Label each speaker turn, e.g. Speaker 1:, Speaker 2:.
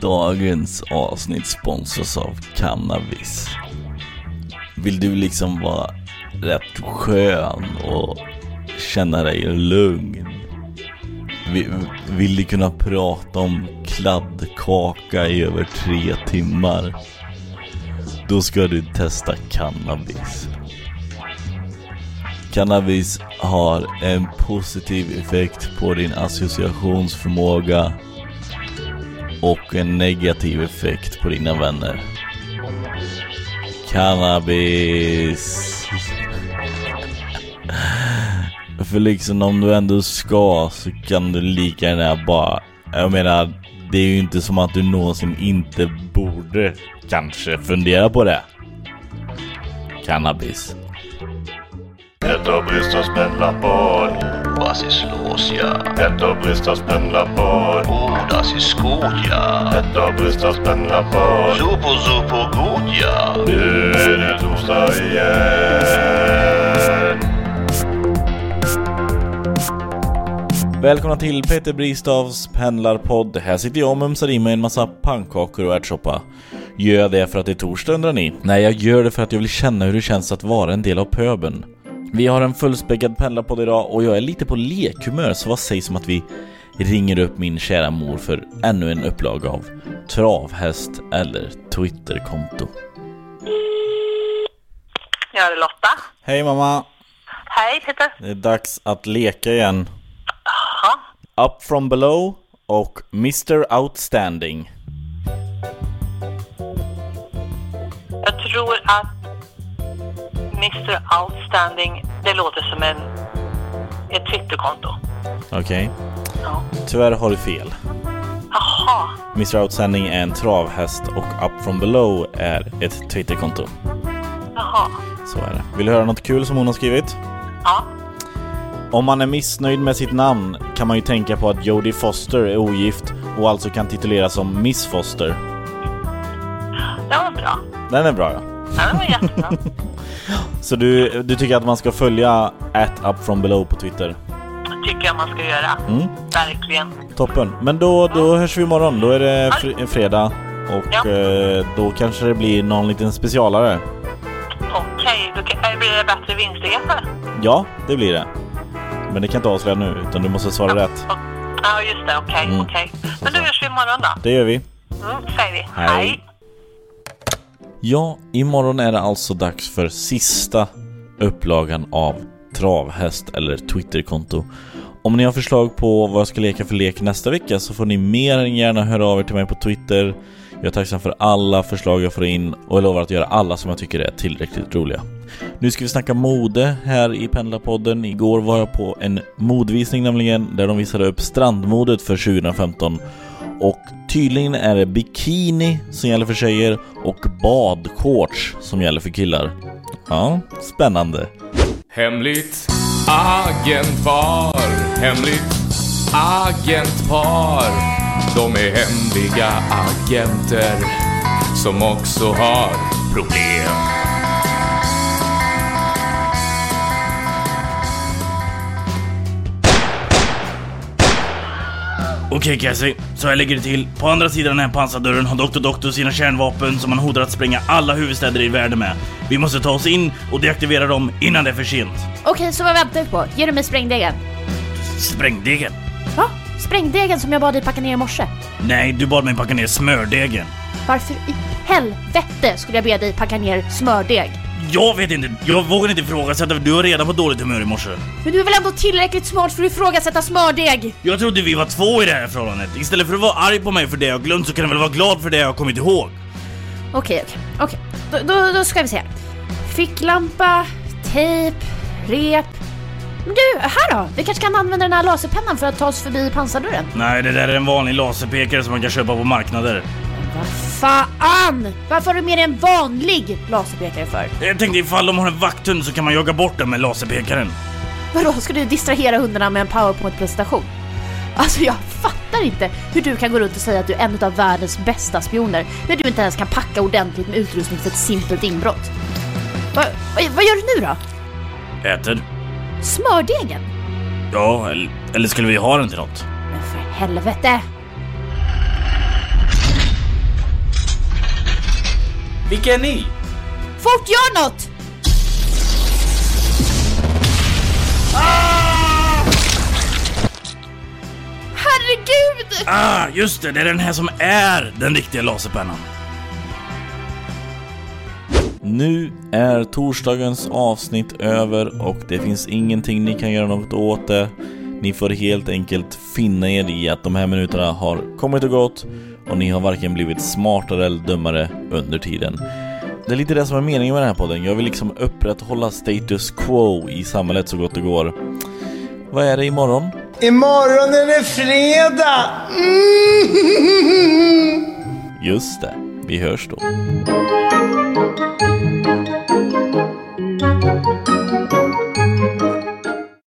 Speaker 1: Dagens avsnitt sponsras av Cannabis. Vill du liksom vara rätt skön och känna dig lugn? Vill du kunna prata om kladdkaka i över tre timmar? Då ska du testa cannabis. Cannabis har en positiv effekt på din associationsförmåga och en negativ effekt på dina vänner. Cannabis. För liksom om du ändå ska så kan du lika gärna bara... Jag menar, det är ju inte som att du någonsin inte borde kanske fundera på det. Cannabis.
Speaker 2: Ett Bristas pendlarpodd.
Speaker 3: Was ist los, ja?
Speaker 2: Ett Bristas pendlarpodd.
Speaker 3: Das ist gut, ja.
Speaker 2: Ett Bristas pendlarpodd.
Speaker 3: Super, super ja.
Speaker 2: Nu är det torsdag igen.
Speaker 1: Välkomna till Peter Bristavs pendlarpodd. Här sitter jag och mumsar i mig en massa pannkakor och ärtsoppa. Gör jag det för att det är torsdag undrar ni? Nej, jag gör det för att jag vill känna hur det känns att vara en del av pöben. Vi har en fullspäckad pendlarpodd idag och jag är lite på lekhumör så vad sägs om att vi ringer upp min kära mor för ännu en upplaga av travhäst eller Twitterkonto.
Speaker 4: Ja, det är Lotta.
Speaker 1: Hej mamma!
Speaker 4: Hej Peter.
Speaker 1: Det är dags att leka igen.
Speaker 4: Jaha.
Speaker 1: Up from below och Mr Outstanding.
Speaker 4: Jag tror att Mr Outstanding, det låter som en, ett Twitterkonto.
Speaker 1: Okej.
Speaker 4: Ja.
Speaker 1: Tyvärr har du fel.
Speaker 4: Jaha.
Speaker 1: Mr Outstanding är en travhäst och Up from below är ett Twitterkonto.
Speaker 4: Jaha.
Speaker 1: Så är det. Vill du höra något kul som hon har skrivit?
Speaker 4: Ja.
Speaker 1: Om man är missnöjd med sitt namn kan man ju tänka på att Jodie Foster är ogift och alltså kan tituleras som Miss Foster.
Speaker 4: Det var bra.
Speaker 1: Den är bra ja.
Speaker 4: Ja, det var jättebra.
Speaker 1: Så du, du tycker att man ska följa at up from below på Twitter?
Speaker 4: tycker jag man ska göra.
Speaker 1: Mm.
Speaker 4: Verkligen.
Speaker 1: Toppen. Men då, då hörs vi imorgon. Då är det fr- fredag och
Speaker 4: Ja.
Speaker 1: eh, då kanske det blir någon liten specialare.
Speaker 4: Okej, då kan, äh, blir det bättre vinstligheter?
Speaker 1: Ja, det blir det. Men det kan jag inte avslöja nu, utan du måste svara rätt.
Speaker 4: Ja, just det. Okej,
Speaker 1: Mm.
Speaker 4: okej. Men då hörs vi imorgon då.
Speaker 1: Det gör vi.
Speaker 4: Mm, säger vi.
Speaker 1: Hej.
Speaker 4: Hej.
Speaker 1: Ja, imorgon är det alltså dags för sista upplagan av Travhäst eller Twitterkonto. Om ni har förslag på vad jag ska leka för lek nästa vecka så får ni mer än gärna höra av er till mig på Twitter. Jag är tacksam för alla förslag jag får in och jag lovar att göra alla som jag tycker är tillräckligt roliga. Nu ska vi snacka mode här i Pendlarpodden. Igår var jag på en modvisning nämligen där de visade upp strandmodet för 2015 och tydligen är det bikini som gäller för tjejer och badshorts som gäller för killar. Ja, spännande.
Speaker 5: Hemligt agentpar, hemligt agentpar. De är hemliga agenter som också har problem.
Speaker 6: Okej Cassie, så här ligger det till. På andra sidan den här pansardörren har Dr. Doctor sina kärnvapen som han hotar att spränga alla huvudstäder i världen med. Vi måste ta oss in och deaktivera dem innan det är för sent.
Speaker 7: Okej, så vad väntar vi på? Ge du mig sprängdegen.
Speaker 6: Sprängdegen?
Speaker 7: Va? Sprängdegen som jag bad dig packa ner i morse?
Speaker 6: Nej, du bad mig packa ner smördegen.
Speaker 7: Varför i helvete skulle jag be dig packa ner smördeg?
Speaker 6: Jag vet inte, jag vågar inte ifrågasätta för du har redan på dåligt humör i morse.
Speaker 7: Men du är väl ändå tillräckligt smart för att ifrågasätta smördeg?
Speaker 6: Jag trodde vi var två i det här förhållandet. Istället för att vara arg på mig för det jag glömt så kan du väl vara glad för det jag kommit ihåg.
Speaker 7: Okej, okej, okej. Då, då, då ska vi se. Ficklampa, tejp, rep. Men du, här då! Vi kanske kan använda den här laserpennan för att ta oss förbi pansardörren.
Speaker 6: Nej, det där är en vanlig laserpekare som man kan köpa på marknader.
Speaker 7: Vad fan! Varför har du med dig en vanlig laserpekare för?
Speaker 6: Jag tänkte ifall de har en vakthund så kan man jaga bort dem med laserpekaren.
Speaker 7: Vadå, ska du distrahera hundarna med en powerpoint-presentation? Alltså jag fattar inte hur du kan gå runt och säga att du är en av världens bästa spioner när du inte ens kan packa ordentligt med utrustning för ett simpelt inbrott. Va, vad, vad gör du nu då?
Speaker 6: Äter?
Speaker 7: Smördegen?
Speaker 6: Ja, eller, eller skulle vi ha den till något?
Speaker 7: Men för helvete!
Speaker 6: Vilka är ni?
Speaker 7: Fort, gör något! Herregud!
Speaker 6: Ah, just det, det är den här som är den riktiga laserpennan.
Speaker 1: Nu är torsdagens avsnitt över och det finns ingenting ni kan göra något åt det. Ni får helt enkelt finna er i att de här minuterna har kommit och gått och ni har varken blivit smartare eller dummare under tiden. Det är lite det som är meningen med den här podden. Jag vill liksom upprätthålla status quo i samhället så gott det går. Vad är det imorgon?
Speaker 8: Imorgon är det fredag! Mm.
Speaker 1: Just det, vi hörs då.